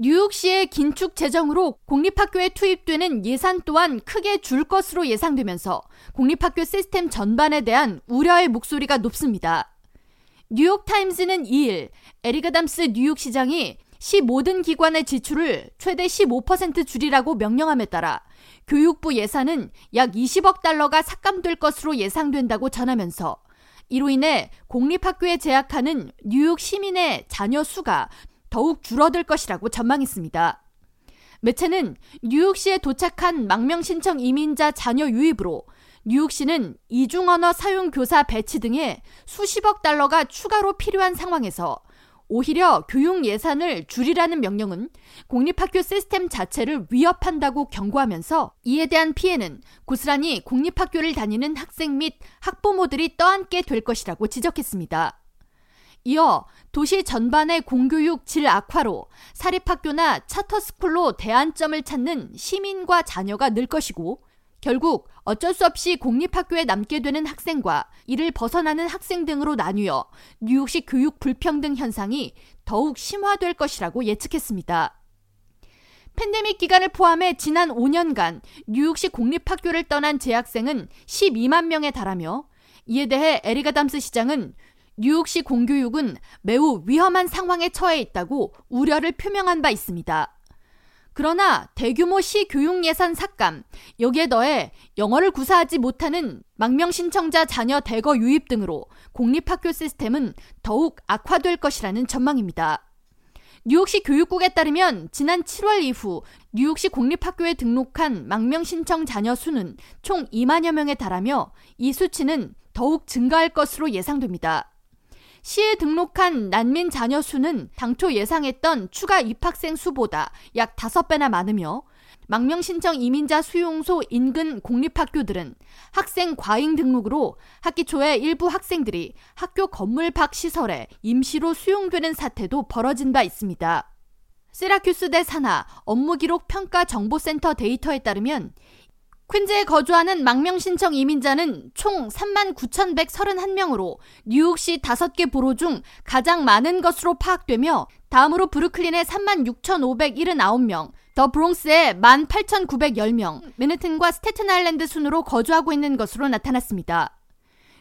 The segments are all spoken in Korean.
뉴욕시의 긴축 재정으로 공립학교에 투입되는 예산 또한 크게 줄 것으로 예상되면서 공립학교 시스템 전반에 대한 우려의 목소리가 높습니다. 뉴욕타임즈는 2일 에리가담스 뉴욕시장이 시 모든 기관의 지출을 최대 15% 줄이라고 명령함에 따라 교육부 예산은 약 20억 달러가 삭감될 것으로 예상된다고 전하면서 이로 인해 공립학교에 재학하는 뉴욕 시민의 자녀 수가 더욱 줄어들 것이라고 전망했습니다. 매체는 뉴욕시에 도착한 망명 신청 이민자 자녀 유입으로 뉴욕시는 이중 언어 사용 교사 배치 등에 수십억 달러가 추가로 필요한 상황에서 오히려 교육 예산을 줄이라는 명령은 공립학교 시스템 자체를 위협한다고 경고하면서 이에 대한 피해는 고스란히 공립학교를 다니는 학생 및 학부모들이 떠안게 될 것이라고 지적했습니다. 이어 도시 전반의 공교육 질 악화로 사립학교나 차터스쿨로 대안점을 찾는 시민과 자녀가 늘 것이고 결국 어쩔 수 없이 공립학교에 남게 되는 학생과 이를 벗어나는 학생 등으로 나뉘어 뉴욕시 교육 불평등 현상이 더욱 심화될 것이라고 예측했습니다. 팬데믹 기간을 포함해 지난 5년간 뉴욕시 공립학교를 떠난 재학생은 12만 명에 달하며 이에 대해 에릭 아담스 시장은 뉴욕시 공교육은 매우 위험한 상황에 처해 있다고 우려를 표명한 바 있습니다. 그러나 대규모 시 교육 예산 삭감, 여기에 더해 영어를 구사하지 못하는 망명 신청자 자녀 대거 유입 등으로 공립학교 시스템은 더욱 악화될 것이라는 전망입니다. 뉴욕시 교육국에 따르면 지난 7월 이후 뉴욕시 공립학교에 등록한 망명 신청 자녀 수는 총 2만여 명에 달하며 이 수치는 더욱 증가할 것으로 예상됩니다. 시에 등록한 난민 자녀 수는 당초 예상했던 추가 입학생 수보다 약 5배나 많으며 망명 신청 이민자 수용소 인근 공립학교들은 학생 과잉 등록으로 학기 초에 일부 학생들이 학교 건물 밖 시설에 임시로 수용되는 사태도 벌어진 바 있습니다. 세라큐스대 산하 업무기록 평가 정보센터 데이터에 따르면 퀸즈에 거주하는 망명 신청 이민자는 총 39,131명으로 뉴욕시 5개 보로 중 가장 많은 것으로 파악되며 다음으로 브루클린의 36,579명, 더 브롱스의 18,910명, 맨해튼과 스테튼 아일랜드 순으로 거주하고 있는 것으로 나타났습니다.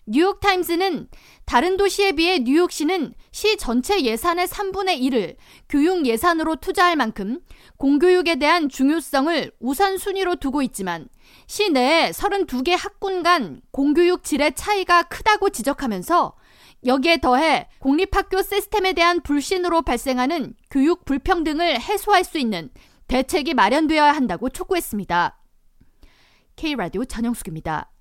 뉴욕타임즈는 다른 도시에 비해 뉴욕시는 시 전체 예산의 3분의 1을 교육 예산으로 투자할 만큼 공교육에 대한 중요성을 우선순위로 두고 있지만 시내에 32개 학군 간 공교육 질의 차이가 크다고 지적하면서 여기에 더해 공립학교 시스템에 대한 불신으로 발생하는 교육 불평등을 해소할 수 있는 대책이 마련되어야 한다고 촉구했습니다. K라디오 전영숙입니다.